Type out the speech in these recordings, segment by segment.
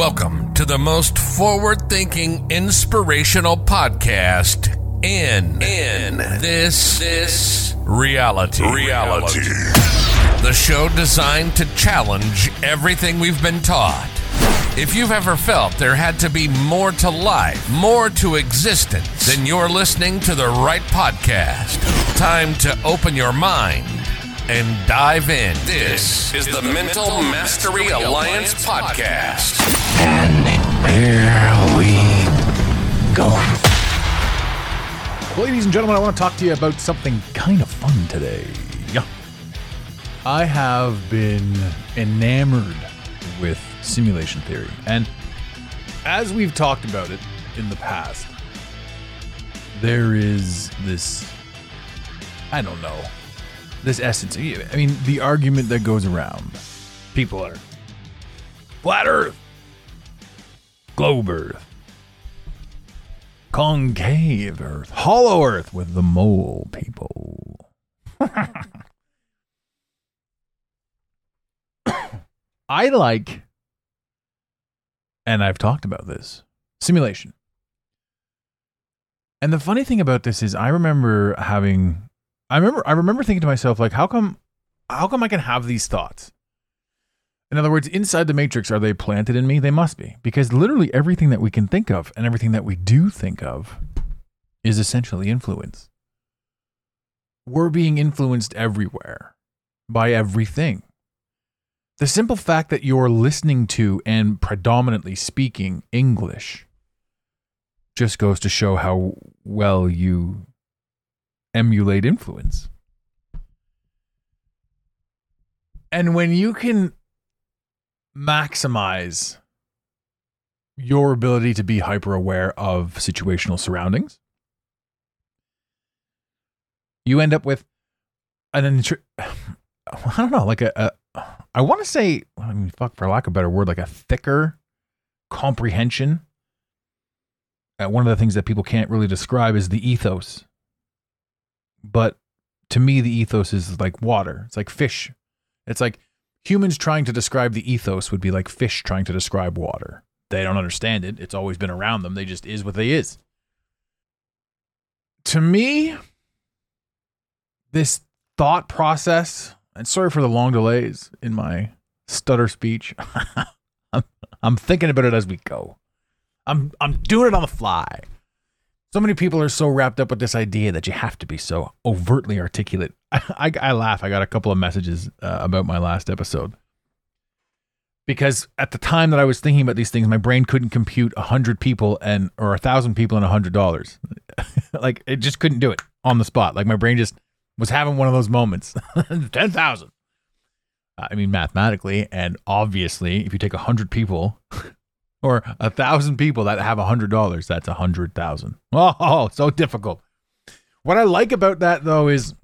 Welcome to the most forward thinking, inspirational podcast in, in this, this reality. Reality. The show designed to challenge everything we've been taught. If you've ever felt there had to be more to life, more to existence, then you're listening to the right podcast. Time to open your mind and dive in. This is the Mental Mastery Alliance podcast. And here we go. Ladies and gentlemen, I want to talk to you about something kind of fun today. Yeah. I have been enamored with simulation theory. And as we've talked about it in the past, there is this, I don't know, this essence. I mean, the argument that goes around people are flat earth, globe earth, concave earth, hollow earth with the mole people. I like, and I've talked about this simulation. And the funny thing about this is, I remember having, I remember, I remember thinking to myself, like, how come, how come I can have these thoughts? In other words, inside the matrix, are they planted in me? They must be, because literally everything that we can think of and everything that we do think of is essentially influence. We're being influenced everywhere by everything. The simple fact that you're listening to and predominantly speaking English just goes to show how well you emulate influence. And when you can maximize your ability to be hyper aware of situational surroundings, you end up with an intri- I don't know, like a, a I want to say, I mean, fuck, for lack of a better word, like a thicker comprehension. Uh, one of the things that people can't really describe is the ethos. But to me, the ethos is like water. It's like fish. It's like humans trying to describe the ethos would be like fish trying to describe water. They don't understand it. It's always been around them. They just is what they is. To me, this thought process and sorry for the long delays in my stutter speech. I'm, I'm thinking about it as we go. I'm I'm doing it on the fly. So many people are so wrapped up with this idea that you have to be so overtly articulate. I, I, I laugh. I got a couple of messages uh, about my last episode because at the time that I was thinking about these things, my brain couldn't compute a hundred people and or a thousand people and a hundred dollars. like it just couldn't do it on the spot. Like my brain just was having one of those moments. 10,000. I mean, mathematically, and obviously, if you take a 100 people or a thousand people that have a $100, that's a 100,000. Oh, so difficult. What I like about that, though, is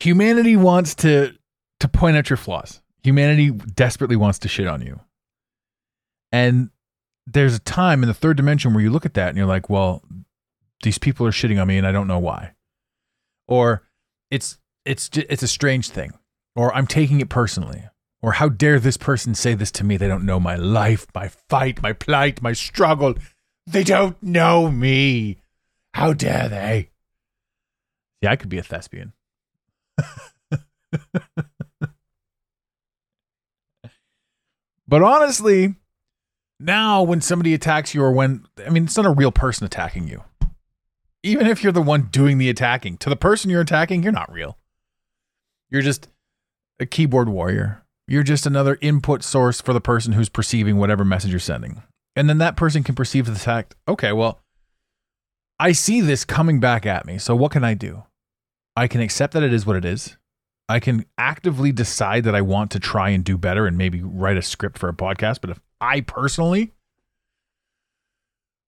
humanity wants to, to point out your flaws. Humanity desperately wants to shit on you. And there's a time in the third dimension where you look at that and you're like, well, these people are shitting on me and I don't know why or it's it's it's a strange thing or i'm taking it personally or how dare this person say this to me? They don't know my life my fight my plight my struggle. They don't know me. How dare they? Yeah i could be a thespian. But honestly now when somebody attacks you or when i mean it's not a real person attacking you. Even if you're the one doing the attacking, to the person you're attacking, you're not real. You're just a keyboard warrior. You're just another input source for the person who's perceiving whatever message you're sending. And then that person can perceive the fact, okay, well, I see this coming back at me. So what can I do? I can accept that it is what it is. I can actively decide that I want to try and do better and maybe write a script for a podcast. But if I personally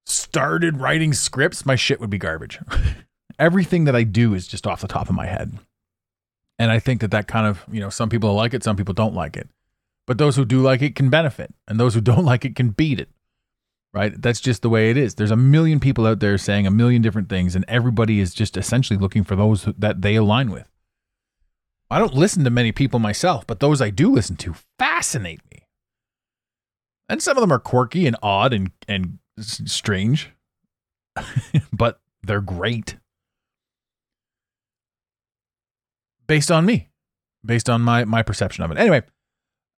started writing scripts, my shit would be garbage. Everything that I do is just off the top of my head. And I think that that kind of, you know, some people like it, some people don't like it. But those who do like it can benefit, and those who don't like it can beat it. Right? That's just the way it is. There's a million people out there saying a million different things, and everybody is just essentially looking for those that they align with. I don't listen to many people myself, but those I do listen to fascinate me. And some of them are quirky and odd and and strange. but they're great. Based on me. Based on my my perception of it. Anyway,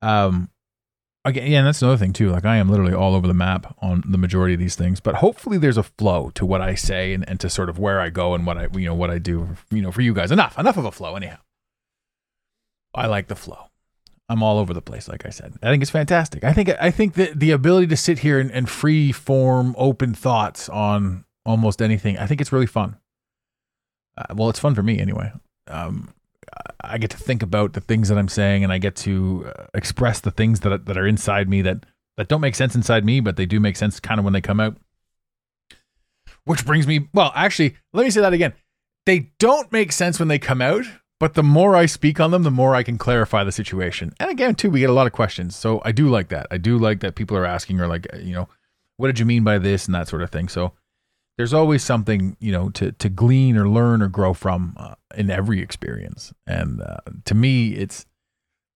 um again, yeah, and that's another thing too. Like I am literally all over the map on the majority of these things, but hopefully there's a flow to what I say and, and to sort of where I go and what I you know what I do, you know, for you guys. Enough, enough of a flow anyhow. I like the flow. I'm all over the place, like I said. I think it's fantastic. I think I think that the ability to sit here and, and free form open thoughts on almost anything, I think it's really fun. Uh, well, it's fun for me anyway. Um, I get to think about the things that I'm saying, and I get to uh, express the things that that are inside me that that don't make sense inside me, but they do make sense kind of when they come out. Which brings me, well, actually, let me say that again. They don't make sense when they come out, but the more I speak on them, the more I can clarify the situation. And again, too, we get a lot of questions, so I do like that. I do like that people are asking, or like, you know, what did you mean by this and that sort of thing. So there's always something you know to to glean or learn or grow from uh, in every experience. And uh, to me it's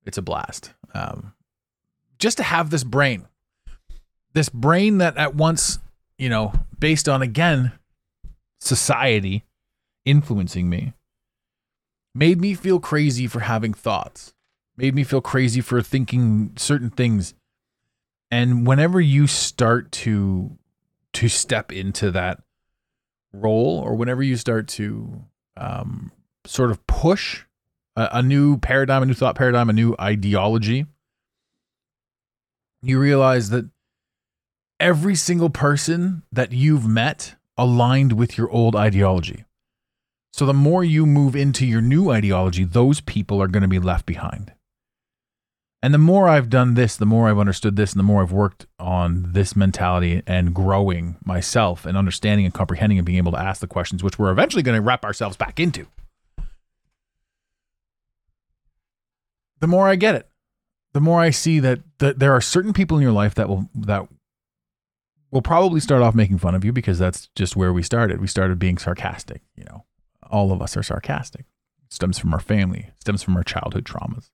it's a blast. Um, just to have this brain this brain that at once you know based on again society influencing me made me feel crazy for having thoughts made me feel crazy for thinking certain things. And whenever you start to to step into that role or whenever you start to um, sort of push a, a new paradigm, a new thought paradigm, a new ideology, you realize that every single person that you've met aligned with your old ideology. So the more you move into your new ideology, those people are going to be left behind. And the more I've done this, the more I've understood this, and the more I've worked on this mentality and growing myself and understanding and comprehending and being able to ask the questions, which we're eventually going to wrap ourselves back into. The more I get it, the more I see that, that there are certain people in your life that will that will probably start off making fun of you because that's just where we started. We started being sarcastic. You know, all of us are sarcastic. It stems from our family, stems from our childhood traumas.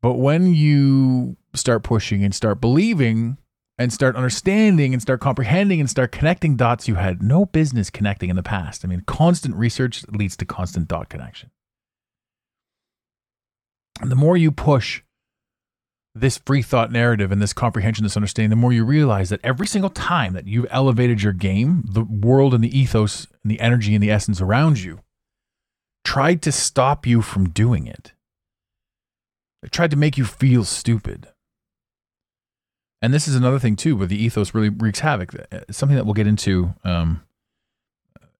But when you start pushing and start believing and start understanding and start comprehending and start connecting dots you had no business connecting in the past. I mean, constant research leads to constant dot connection. And the more you push this free thought narrative and this comprehension, this understanding, the more you realize that every single time that you've elevated your game, the world and the ethos and the energy and the essence around you tried to stop you from doing it. It tried to make you feel stupid. And this is another thing too, where the ethos really wreaks havoc. Something that we'll get into um,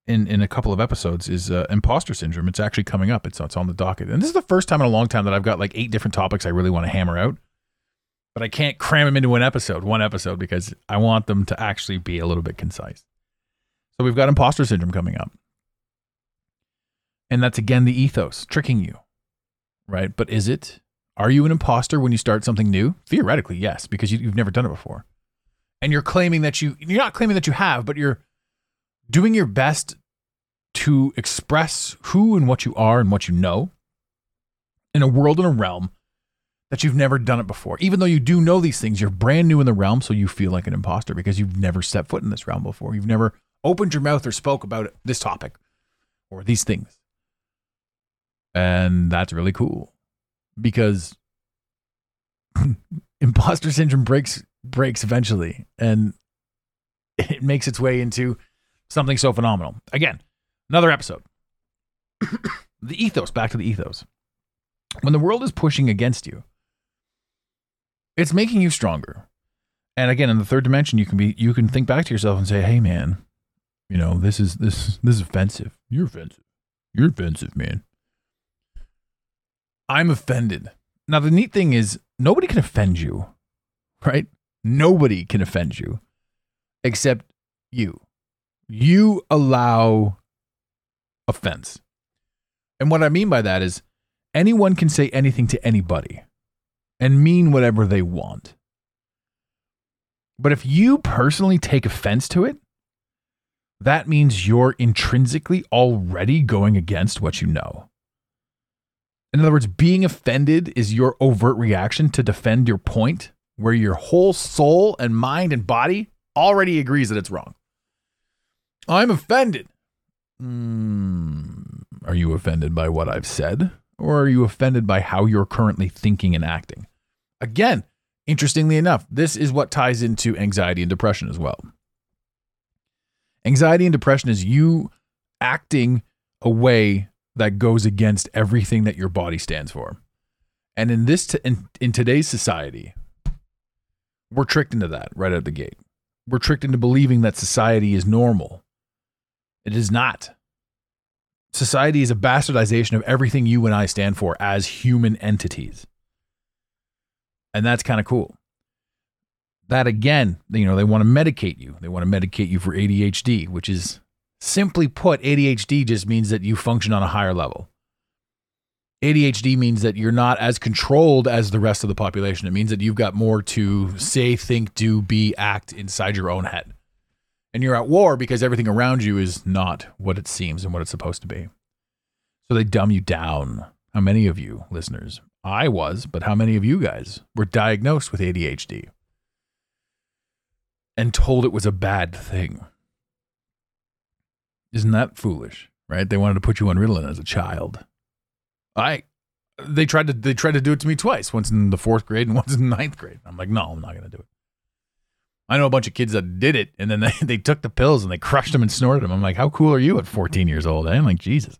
in in a couple of episodes is uh, imposter syndrome. It's actually coming up. It's it's on the docket, and this is the first time in a long time that I've got like eight different topics I really want to hammer out, but I can't cram them into an episode, one episode, because I want them to actually be a little bit concise. So we've got imposter syndrome coming up, and that's again the ethos tricking you, right? But is it? Are you an imposter when you start something new? Theoretically, yes, because you, have never done it before. And you're claiming that you, you're not claiming that you have, but you're doing your best to express who and what you are and what you know in a world and a realm that you've never done it before. Even though you do know these things, you're brand new in the realm, so you feel like an imposter because you've never set foot in this realm before. You've never opened your mouth or spoke about this topic or these things. And that's really cool because imposter syndrome breaks breaks eventually and it makes its way into something so phenomenal. Again, another episode. the ethos, back to the ethos. When the world is pushing against you, it's making you stronger. And again, in the third dimension, you can be you can think back to yourself and say, "Hey man, you know, this is this this is offensive. You're offensive. You're offensive, man." I'm offended. Now, the neat thing is, nobody can offend you, right? Nobody can offend you except you. You allow offense. And what I mean by that is, anyone can say anything to anybody and mean whatever they want. But if you personally take offense to it, that means you're intrinsically already going against what you know. In other words, being offended is your overt reaction to defend your point, where your whole soul and mind and body already agrees that it's wrong. I'm offended. Mm, are you offended by what I've said? Or are you offended by how you're currently thinking and acting? Again, interestingly enough, this is what ties into anxiety and depression as well. Anxiety and depression is you acting a way that goes against everything that your body stands for. And in this t- in, in today's society, we're tricked into that right out the gate. We're tricked into believing that society is normal. It is not. Society is a bastardization of everything you and I stand for as human entities. And that's kind of cool. That again, you know, they want to medicate you. They want to medicate you for ADHD, which is simply put, ADHD just means that you function on a higher level. ADHD means that you're not as controlled as the rest of the population. It means that you've got more to say, think, do, be, act inside your own head. And you're at war because everything around you is not what it seems and what it's supposed to be. So they dumb you down. How many of you listeners? I was, but how many of you guys were diagnosed with ADHD and told it was a bad thing? Isn't that foolish, right? They wanted to put you on Ritalin as a child. I they tried to they tried to do it to me twice, once in the fourth grade and once in the ninth grade. I'm like, no, I'm not gonna do it. I know a bunch of kids that did it and then they, they took the pills and they crushed them and snorted them. I'm like, how cool are you at 14 years old? Eh? I'm like, Jesus.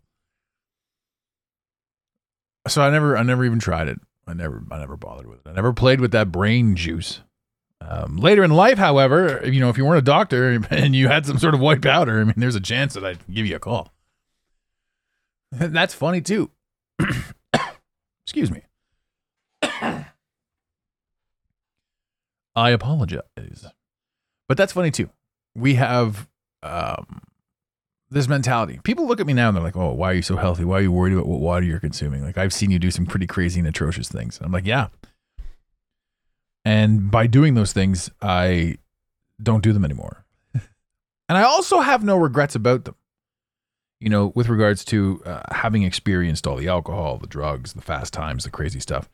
So I never I never even tried it. I never I never bothered with it. I never played with that brain juice. Um, later in life, however, you know, if you weren't a doctor and you had some sort of white powder, I mean, there's a chance that I'd give you a call. That's funny too. Excuse me. I apologize. But that's funny too. We have um, this mentality. People look at me now and they're like, "Oh, why are you so healthy? Why are you worried about what water you're consuming?" Like I've seen you do some pretty crazy and atrocious things. And I'm like, "Yeah." And by doing those things, I don't do them anymore. and I also have no regrets about them. You know, with regards to uh, having experienced all the alcohol, the drugs, the fast times, the crazy stuff.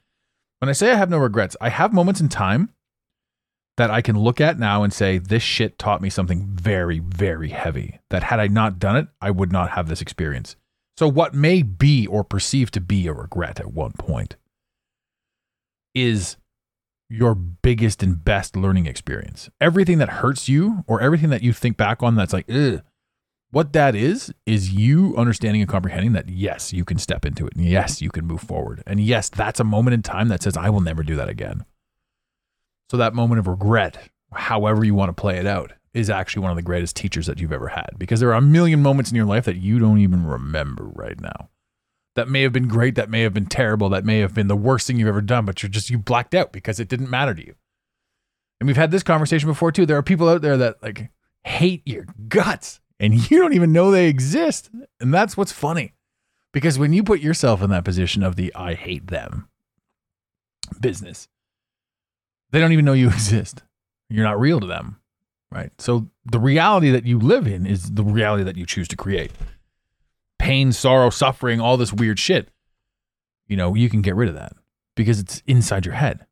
When I say I have no regrets, I have moments in time that I can look at now and say, this shit taught me something very, very heavy. That had I not done it, I would not have this experience. So, what may be or perceive to be a regret at one point is your biggest and best learning experience. Everything that hurts you or everything that you think back on that's like, ugh, what that is, is you understanding and comprehending that, yes, you can step into it. And yes, you can move forward. And yes, that's a moment in time that says, I will never do that again. So that moment of regret, however you want to play it out, is actually one of the greatest teachers that you've ever had because there are a million moments in your life that you don't even remember right now. That may have been great, that may have been terrible, that may have been the worst thing you've ever done, but you're just you blacked out because it didn't matter to you. And we've had this conversation before too. There are people out there that like hate your guts and you don't even know they exist. And that's what's funny. Because when you put yourself in that position of the I hate them business, they don't even know you exist. You're not real to them, right? So the reality that you live in is the reality that you choose to create. Pain, sorrow, suffering, all this weird shit. You know, you can get rid of that because it's inside your head.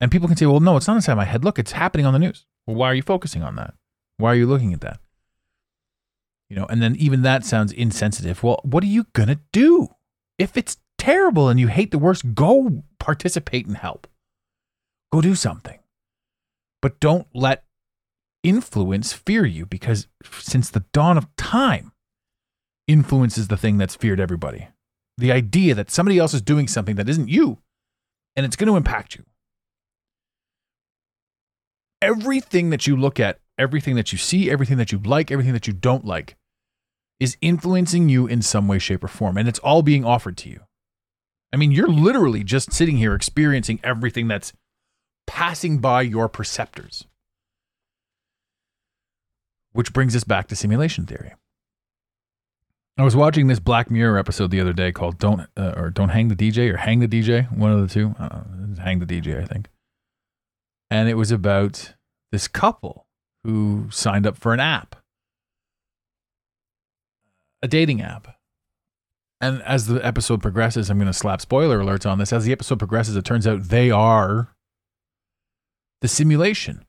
And people can say, well, no, it's not inside my head. Look, it's happening on the news. Well, why are you focusing on that? Why are you looking at that? You know, and then even that sounds insensitive. Well, what are you going to do? If it's terrible and you hate the worst, go participate and help. Go do something. But don't let influence fear you because since the dawn of time, influence is the thing that's feared everybody. The idea that somebody else is doing something that isn't you and it's going to impact you. Everything that you look at, everything that you see, everything that you like, everything that you don't like is influencing you in some way, shape, or form. And it's all being offered to you. I mean, you're literally just sitting here experiencing everything that's passing by your perceptors. Which brings us back to simulation theory. I was watching this Black Mirror episode the other day called "Don't" uh, or "Don't Hang the DJ" or "Hang the DJ," one of the two. Uh, hang the DJ, I think. And it was about this couple who signed up for an app, a dating app, And as the episode progresses, I'm going to slap spoiler alerts on this. As the episode progresses, it turns out they are the simulation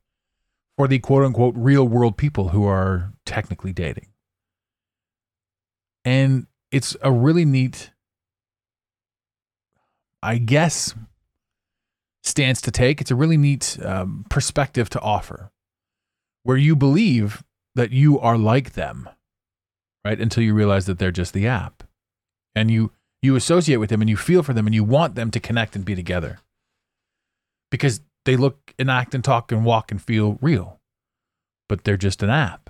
for the quote unquote real world people who are technically dating. And it's a really neat, I guess, stance to take. It's a really neat um, perspective to offer where you believe that you are like them, right? Until you realize that they're just the app. And you you associate with them and you feel for them and you want them to connect and be together. Because they look and act and talk and walk and feel real. But they're just an app.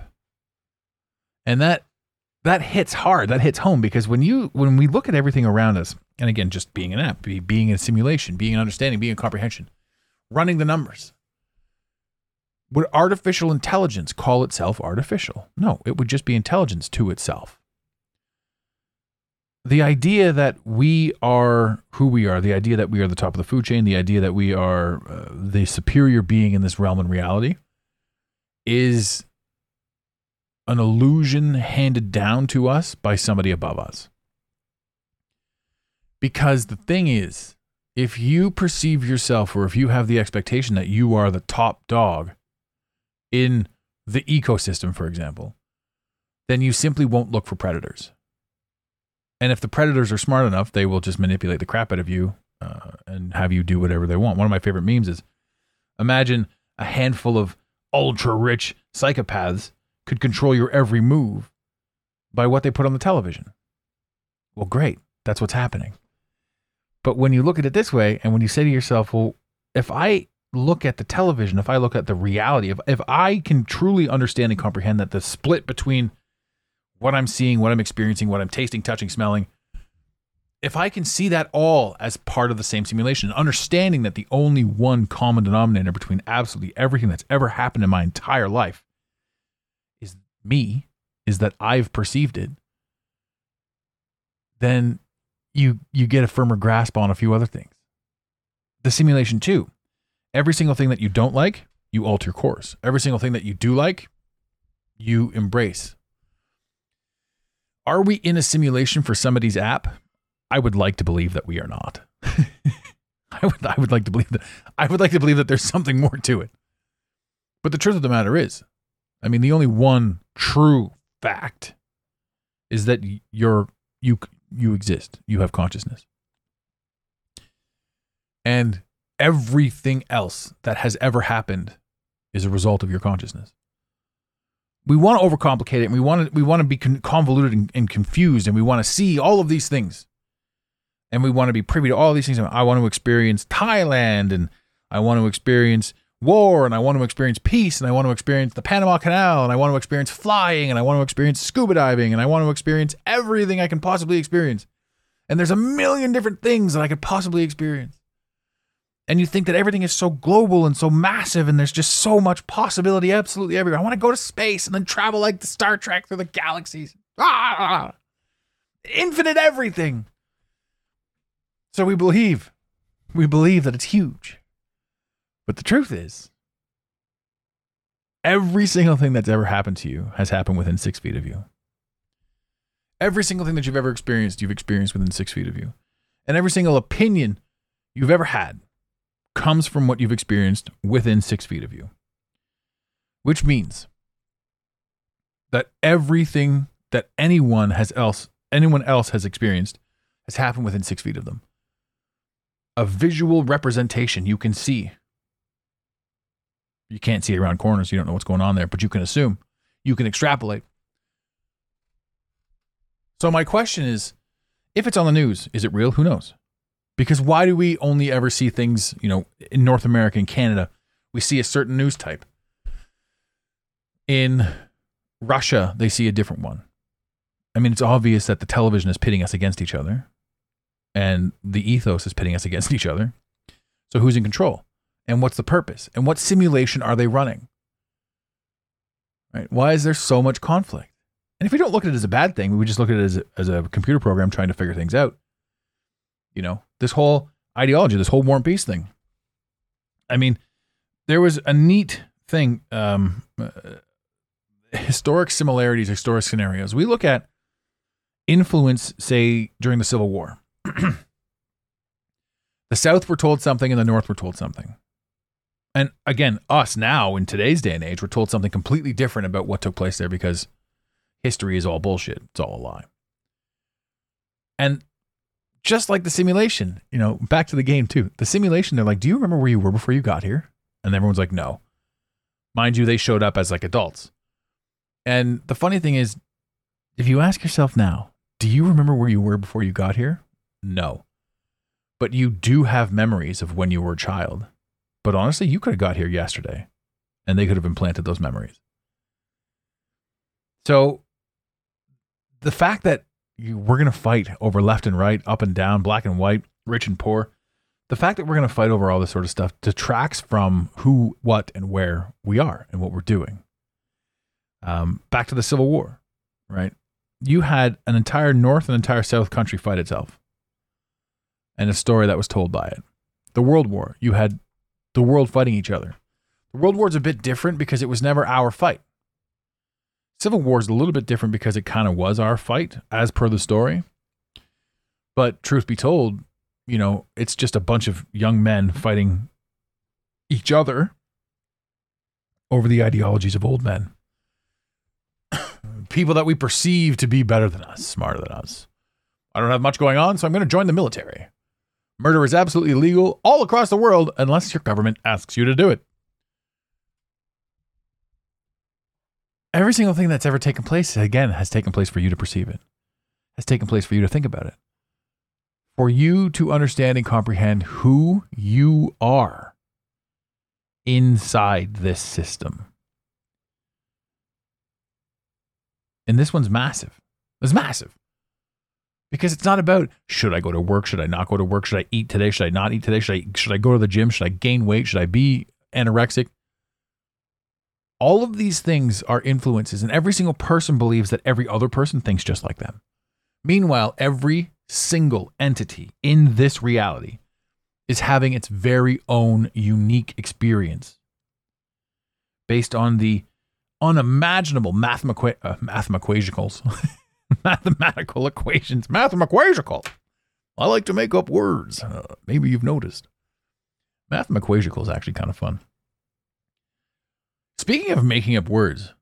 And that that hits hard. That hits home because when you when we look at everything around us, and again, just being an app, being in simulation, being an understanding, being a comprehension, running the numbers. Would artificial intelligence call itself artificial? No, it would just be intelligence to itself. The idea that we are who we are, the idea that we are the top of the food chain, the idea that we are uh, the superior being in this realm and reality is an illusion handed down to us by somebody above us. Because the thing is, if you perceive yourself or if you have the expectation that you are the top dog in the ecosystem, for example, then you simply won't look for predators. And if the predators are smart enough, they will just manipulate the crap out of you uh, and have you do whatever they want. One of my favorite memes is imagine a handful of ultra rich psychopaths could control your every move by what they put on the television. Well, great. That's what's happening. But when you look at it this way, and when you say to yourself, well, if I look at the television, if I look at the reality, if, if I can truly understand and comprehend that the split between what I'm seeing, what I'm experiencing, what I'm tasting, touching, smelling, if I can see that all as part of the same simulation, understanding that the only one common denominator between absolutely everything that's ever happened in my entire life me, is that I've perceived it, then you you get a firmer grasp on a few other things. The simulation too. Every single thing that you don't like, you alter course. Every single thing that you do like, you embrace. Are we in a simulation for somebody's app? I would like to believe that we are not. I would I would like to believe that I would like to believe that there's something more to it. But the truth of the matter is, I mean, the only one true fact is that you're you you exist. You have consciousness. And everything else that has ever happened is a result of your consciousness. We want to overcomplicate it and we want to we want to be convoluted and, and confused and we want to see all of these things. And we want to be privy to all these things. I want to experience Thailand and I want to experience war and I want to experience peace and I want to experience the Panama Canal and I want to experience flying and I want to experience scuba diving and I want to experience everything I can possibly experience. And there's a million different things that I could possibly experience. And you think that everything is so global and so massive and there's just so much possibility absolutely everywhere. I want to go to space and then travel like the Star Trek through the galaxies. Ah! Infinite everything. So we believe. We believe that it's huge. But the truth is, every single thing that's ever happened to you has happened within six feet of you. Every single thing that you've ever experienced, you've experienced within six feet of you. And every single opinion you've ever had comes from what you've experienced within six feet of you. Which means that everything that anyone has else anyone else has experienced has happened within six feet of them. A visual representation you can see you can't see around corners. You don't know what's going on there, but you can assume. You can extrapolate. So my question is, if it's on the news, is it real? Who knows? Because why do we only ever see things, you know, in North America and Canada, we see a certain news type. In Russia, they see a different one. I mean, it's obvious that the television is pitting us against each other and the ethos is pitting us against each other. So who's in control? And what's the purpose? And what simulation are they running? Right? Why is there so much conflict? And if we don't look at it as a bad thing we just look at it as a, as a computer program trying to figure things out. You know this whole ideology this whole war and peace thing. I mean there was a neat thing um, uh, historic similarities historic scenarios. We look at influence, say, during the Civil War. the South were told something and the North were told something. And again, us now in today's day and age, we're told something completely different about what took place there because history is all bullshit. It's all a lie. And just like the simulation, you know, back to the game too. The simulation, they're like, Do you remember where you were before you got here? And everyone's like, No. Mind you, they showed up as like adults. And the funny thing is, if you ask yourself now, do you remember where you were before you got here? No. But you do have memories of when you were a child. But honestly, you could have got here yesterday and they could have implanted those memories. So the fact that you, we're going to fight over left and right, up and down, black and white, rich and poor, the fact that we're going to fight over all this sort of stuff detracts from who, what, and where we are and what we're doing. Um, back to the Civil War, right? You had an entire North and entire South country fight itself, and a story that was told by it. The World War, you had the world fighting each other. The World War is a bit different because it was never our fight. Civil War is a little bit different because it kind of was our fight, as per the story. But truth be told, you know, it's just a bunch of young men fighting each other over the ideologies of old men. People that we perceive to be better than us, smarter than us. I don't have much going on, so I'm going to join the military. Murder is absolutely legal all across the world unless your government asks you to do it. Every single thing that's ever taken place, again, has taken place for you to perceive it, has taken place for you to think about it, for you to understand and comprehend who you are inside this system. And this one's massive. It's massive because it's not about should I go to work, should I not go to work, should I eat today, should I not eat today, should I should I go to the gym, should I gain weight, should I be anorexic? All of these things are influences, and every single person believes that every other person thinks just like them. Meanwhile, every single entity in this reality is having its very own unique experience based on the unimaginable mathematical uh, mathematicals mathematical equations. Mathemaquasical. I like to make up words. Uh, maybe you've noticed. Mathemaquasical is actually kind of fun. Speaking of making up words,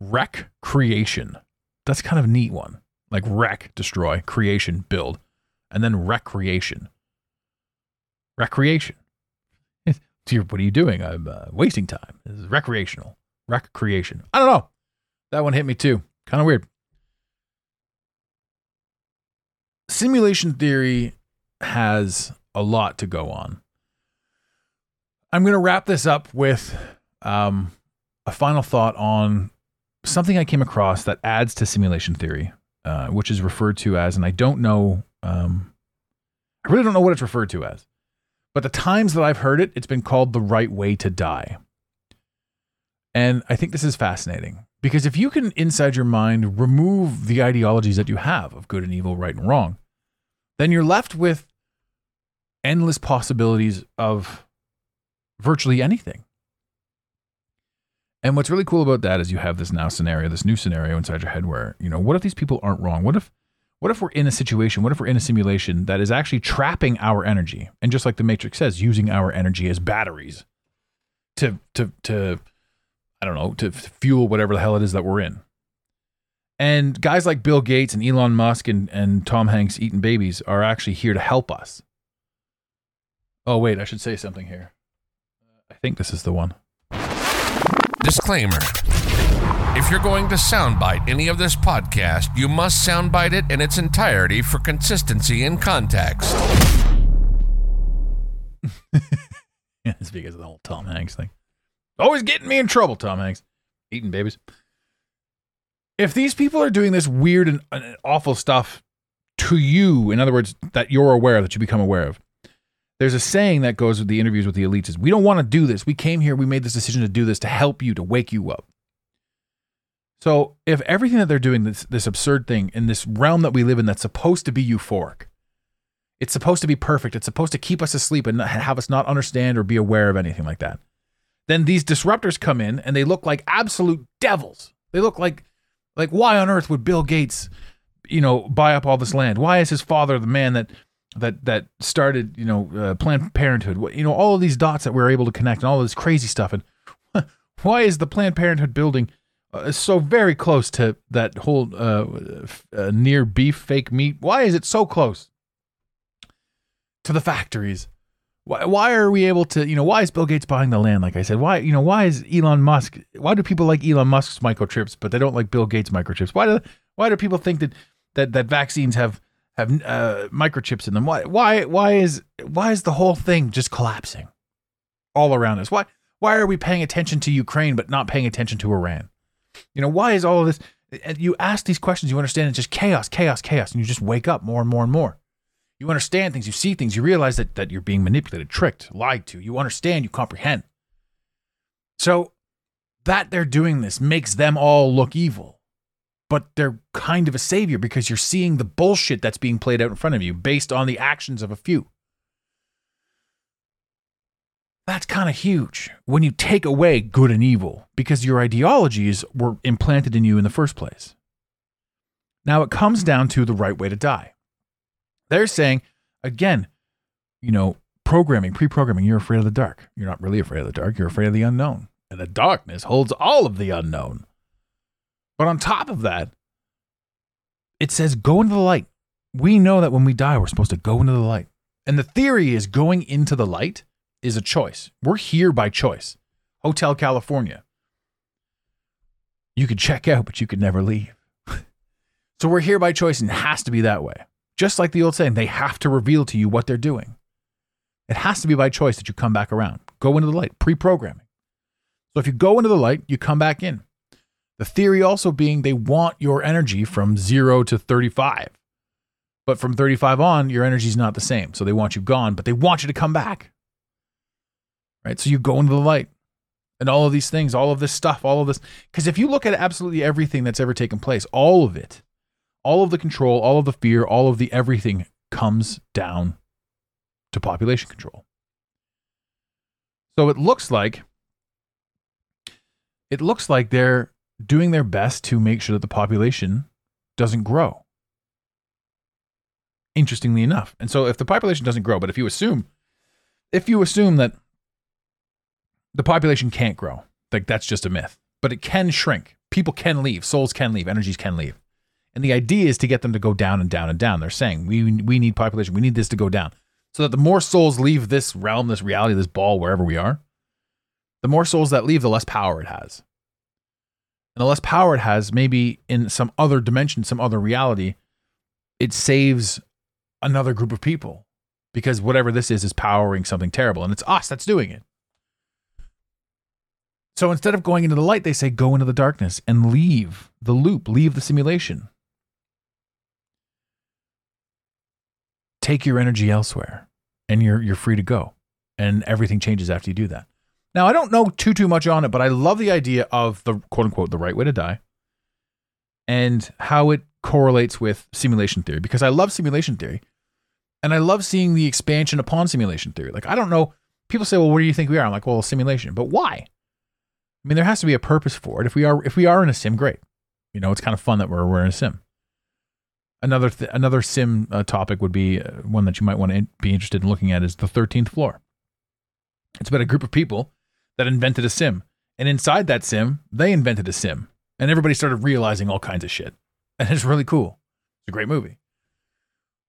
wreck creation. That's kind of a neat one. Like wreck, destroy, creation, build, and then recreation. Recreation. What are you doing? I'm uh, wasting time. This is recreational. Recreation. I don't know. That one hit me too. Kind of weird. Simulation theory has a lot to go on. I'm going to wrap this up with um, a final thought on something I came across that adds to simulation theory, uh, which is referred to as, and I don't know, um, I really don't know what it's referred to as, but the times that I've heard it, it's been called the right way to die. And I think this is fascinating because if you can, inside your mind, remove the ideologies that you have of good and evil, right and wrong, then you're left with endless possibilities of virtually anything. And what's really cool about that is you have this now scenario, this new scenario inside your head where, you know, what if these people aren't wrong? What if what if we're in a situation, what if we're in a simulation that is actually trapping our energy? And just like the Matrix says, using our energy as batteries to to to I don't know, to fuel whatever the hell it is that we're in. And guys like Bill Gates and Elon Musk and, and Tom Hanks eating babies are actually here to help us. Oh, wait, I should say something here. I think this is the one. Disclaimer If you're going to soundbite any of this podcast, you must soundbite it in its entirety for consistency and context. yeah, it's because of the whole Tom Hanks thing. Always getting me in trouble, Tom Hanks. Eating babies if these people are doing this weird and, and awful stuff to you, in other words, that you're aware of, that you become aware of, there's a saying that goes with the interviews with the elites is we don't want to do this. We came here, we made this decision to do this to help you, to wake you up. So if everything that they're doing, this this absurd thing in this realm that we live in that's supposed to be euphoric, it's supposed to be perfect, it's supposed to keep us asleep and have us not understand or be aware of anything like that. Then these disruptors come in and they look like absolute devils. They look like like, why on earth would Bill Gates you know, buy up all this land? Why is his father the man that that that started, you know, uh, Planned Parenthood? You know, all of these dots that we're able to connect and all this crazy stuff. And why is the Planned Parenthood building uh, so very close to that whole uh, uh, near beef fake meat? Why is it so close to the factories? Why, why are we able to, you know, why is Bill Gates buying the land? Like I said, why, you know, why is Elon Musk, why do people like Elon Musk's microchips, but they don't like Bill Gates microchips? Why do, why do people think that, that, that vaccines have, have uh, microchips in them? Why, why, why is, why is the whole thing just collapsing all around us? Why, why are we paying attention to Ukraine, but not paying attention to Iran? You know, why is all of this, you ask these questions, you understand it's just chaos, chaos, chaos, and you just wake up more and more and more. You understand things, you see things, you realize that, that you're being manipulated, tricked, lied to. You understand, you comprehend. So that they're doing this makes them all look evil. But they're kind of a savior because you're seeing the bullshit that's being played out in front of you based on the actions of a few. That's kind of huge when you take away good and evil because your ideologies were implanted in you in the first place. Now it comes down to the right way to die. They're saying, again, you know, programming, pre programming, you're afraid of the dark. You're not really afraid of the dark, you're afraid of the unknown. And the darkness holds all of the unknown. But on top of that, it says go into the light. We know that when we die, we're supposed to go into the light. And the theory is going into the light is a choice. We're here by choice. Hotel California. You could check out, but you could never leave. so we're here by choice and it has to be that way. Just like the old saying, they have to reveal to you what they're doing. It has to be by choice that you come back around. Go into the light, pre programming. So if you go into the light, you come back in. The theory also being they want your energy from zero to 35. But from 35 on, your energy is not the same. So they want you gone, but they want you to come back. Right? So you go into the light and all of these things, all of this stuff, all of this. Because if you look at absolutely everything that's ever taken place, all of it, all of the control, all of the fear, all of the everything comes down to population control. So it looks like it looks like they're doing their best to make sure that the population doesn't grow. Interestingly enough. And so if the population doesn't grow, but if you assume if you assume that the population can't grow, like that's just a myth, but it can shrink. People can leave, souls can leave, energies can leave. And the idea is to get them to go down and down and down. They're saying we we need population, we need this to go down. So that the more souls leave this realm, this reality, this ball, wherever we are, the more souls that leave, the less power it has. And the less power it has, maybe in some other dimension, some other reality, it saves another group of people because whatever this is is powering something terrible. And it's us that's doing it. So instead of going into the light, they say go into the darkness and leave the loop, leave the simulation. Take your energy elsewhere and you're you're free to go. And everything changes after you do that. Now, I don't know too too much on it, but I love the idea of the quote unquote the right way to die and how it correlates with simulation theory because I love simulation theory and I love seeing the expansion upon simulation theory. Like I don't know, people say, "Well, what do you think we are?" I'm like, "Well, simulation." But why? I mean, there has to be a purpose for it. If we are if we are in a sim, great. You know, it's kind of fun that we're we're in a sim. Another th- another sim uh, topic would be uh, one that you might want to in- be interested in looking at is the 13th floor. It's about a group of people that invented a sim, and inside that sim, they invented a sim, and everybody started realizing all kinds of shit, and it's really cool. It's a great movie.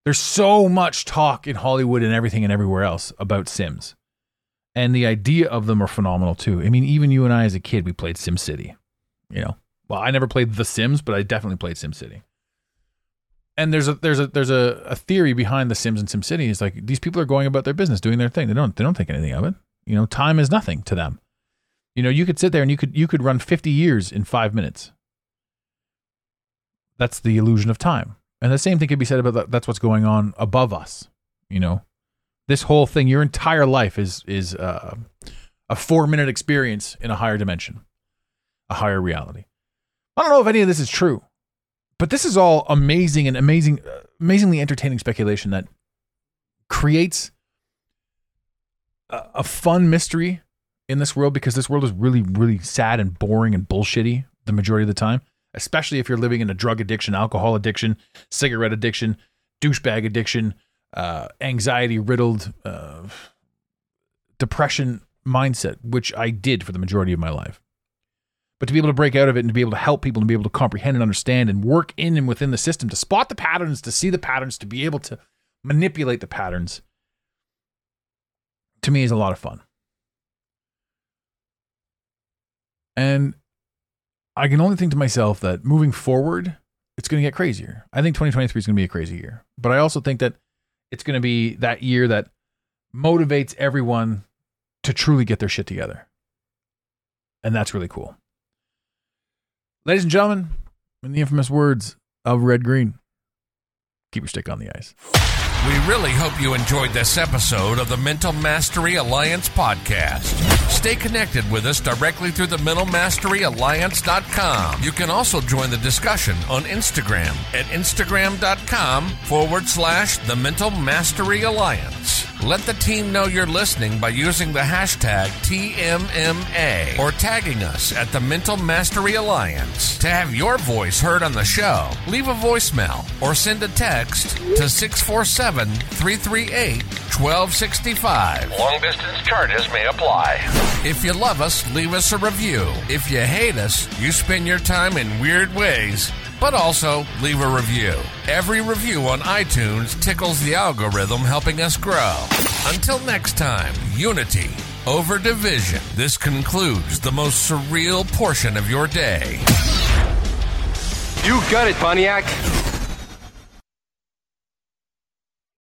There's so much talk in Hollywood and everything and everywhere else about sims. And the idea of them are phenomenal too. I mean, even you and I as a kid, we played Sim City. You know, well, I never played The Sims, but I definitely played Sim City. And there's a there's a there's a, a theory behind The Sims and Sim City. Is like these people are going about their business, doing their thing. They don't they don't think anything of it. You know, time is nothing to them. You know, you could sit there and you could you could run 50 years in five minutes. That's the illusion of time. And the same thing could be said about that, that's what's going on above us. You know, this whole thing, your entire life is is uh, a four minute experience in a higher dimension, a higher reality. I don't know if any of this is true, but this is all amazing and amazing, amazingly entertaining speculation that creates a, a fun mystery in this world because this world is really, really sad and boring and bullshitty the majority of the time. especially if you're living in a drug addiction, alcohol addiction, cigarette addiction, douchebag addiction, uh, anxiety riddled, uh, depression mindset, which I did for the majority of my life. But to be able to break out of it and to be able to help people and be able to comprehend and understand and work in and within the system to spot the patterns, to see the patterns, to be able to manipulate the patterns, to me is a lot of fun. And I can only think to myself that moving forward, it's going to get crazier. I think 2023 is going to be a crazy year. But I also think that it's going to be that year that motivates everyone to truly get their shit together. And that's really cool. Ladies and gentlemen, in the infamous words of Red Green, keep your stick on the ice. We really hope you enjoyed this episode of the Mental Mastery Alliance podcast. Stay connected with us directly through the mentalmasteryalliance.com. You can also join the discussion on Instagram at instagram.com forward slash the Mental Mastery Alliance. Let the team know you're listening by using the hashtag TMMA or tagging us at the Mental Mastery Alliance. To have your voice heard on the show, leave a voicemail or send a text to 647 338 1265. Long distance charges may apply. If you love us, leave us a review. If you hate us, you spend your time in weird ways but also leave a review. Every review on iTunes tickles the algorithm, helping us grow. Until next time, unity over division. This concludes the most surreal portion of your day. You got it, Pontiac.